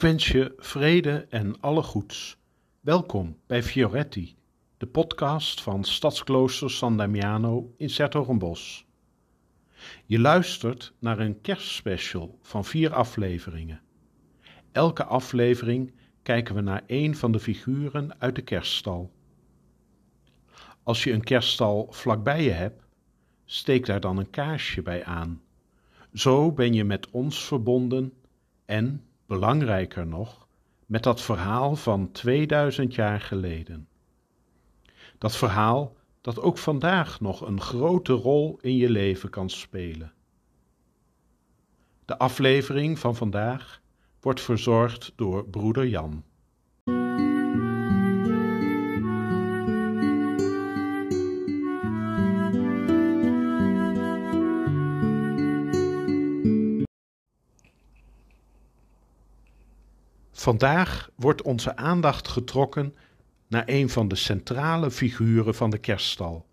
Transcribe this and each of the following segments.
wens je vrede en alle goeds. Welkom bij Fioretti, de podcast van Stadsklooster San Damiano in Sertogenbos. Je luistert naar een kerstspecial van vier afleveringen. Elke aflevering kijken we naar één van de figuren uit de kerststal. Als je een kerststal vlakbij je hebt, steek daar dan een kaarsje bij aan. Zo ben je met ons verbonden en, belangrijker nog, met dat verhaal van 2000 jaar geleden. Dat verhaal dat ook vandaag nog een grote rol in je leven kan spelen. De aflevering van vandaag wordt verzorgd door broeder Jan. Vandaag wordt onze aandacht getrokken naar een van de centrale figuren van de kerststal,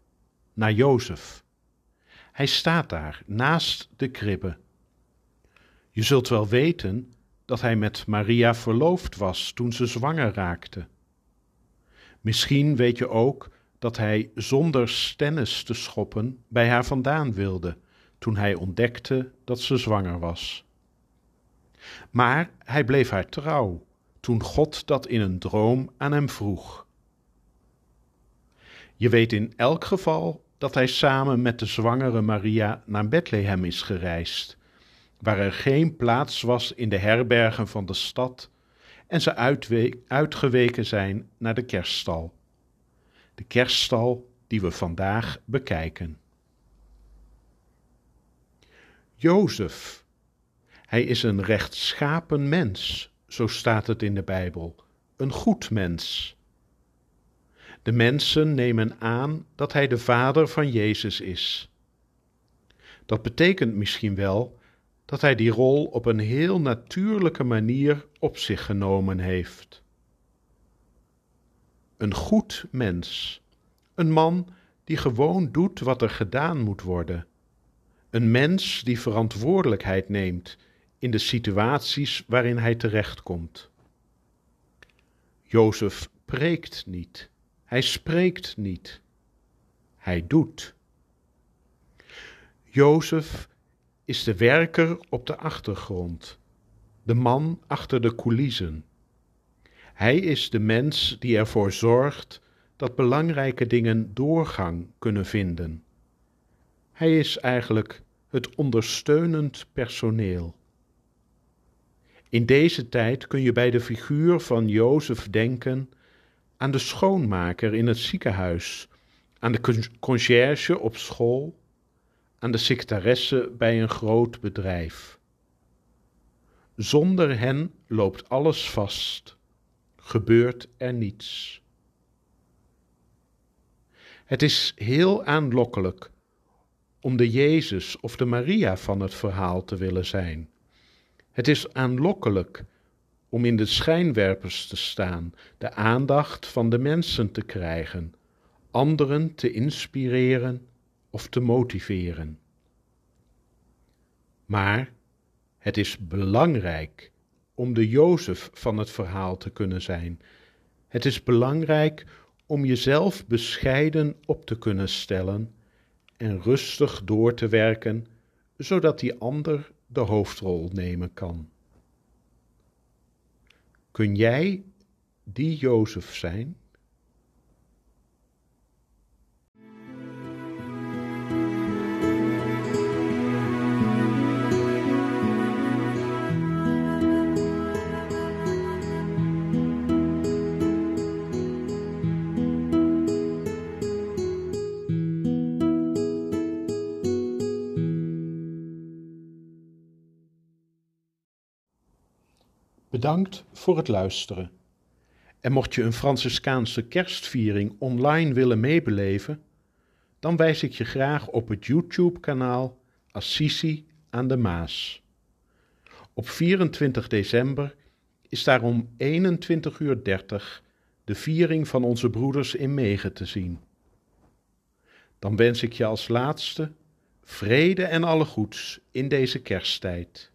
naar Jozef. Hij staat daar naast de kribbe. Je zult wel weten dat hij met Maria verloofd was toen ze zwanger raakte. Misschien weet je ook dat hij zonder stennis te schoppen bij haar vandaan wilde toen hij ontdekte dat ze zwanger was. Maar hij bleef haar trouw toen God dat in een droom aan hem vroeg. Je weet in elk geval dat hij samen met de zwangere Maria naar Bethlehem is gereisd, waar er geen plaats was in de herbergen van de stad en ze uitgeweken zijn naar de kerststal. De kerststal die we vandaag bekijken. Jozef hij is een rechtschapen mens, zo staat het in de Bijbel, een goed mens. De mensen nemen aan dat hij de vader van Jezus is. Dat betekent misschien wel dat hij die rol op een heel natuurlijke manier op zich genomen heeft. Een goed mens, een man die gewoon doet wat er gedaan moet worden, een mens die verantwoordelijkheid neemt in de situaties waarin hij terechtkomt. Jozef preekt niet, hij spreekt niet, hij doet. Jozef is de werker op de achtergrond, de man achter de coulissen. Hij is de mens die ervoor zorgt dat belangrijke dingen doorgang kunnen vinden. Hij is eigenlijk het ondersteunend personeel. In deze tijd kun je bij de figuur van Jozef denken aan de schoonmaker in het ziekenhuis, aan de conciërge op school, aan de secretaresse bij een groot bedrijf. Zonder hen loopt alles vast, gebeurt er niets. Het is heel aanlokkelijk om de Jezus of de Maria van het verhaal te willen zijn. Het is aanlokkelijk om in de schijnwerpers te staan, de aandacht van de mensen te krijgen, anderen te inspireren of te motiveren. Maar het is belangrijk om de Jozef van het verhaal te kunnen zijn. Het is belangrijk om jezelf bescheiden op te kunnen stellen en rustig door te werken, zodat die ander de hoofdrol nemen kan. Kun jij die Jozef zijn? Bedankt voor het luisteren. En mocht je een Franciscaanse kerstviering online willen meebeleven, dan wijs ik je graag op het YouTube-kanaal Assisi aan de Maas. Op 24 december is daar om 21.30 uur de viering van onze broeders in Megen te zien. Dan wens ik je als laatste vrede en alle goeds in deze kersttijd.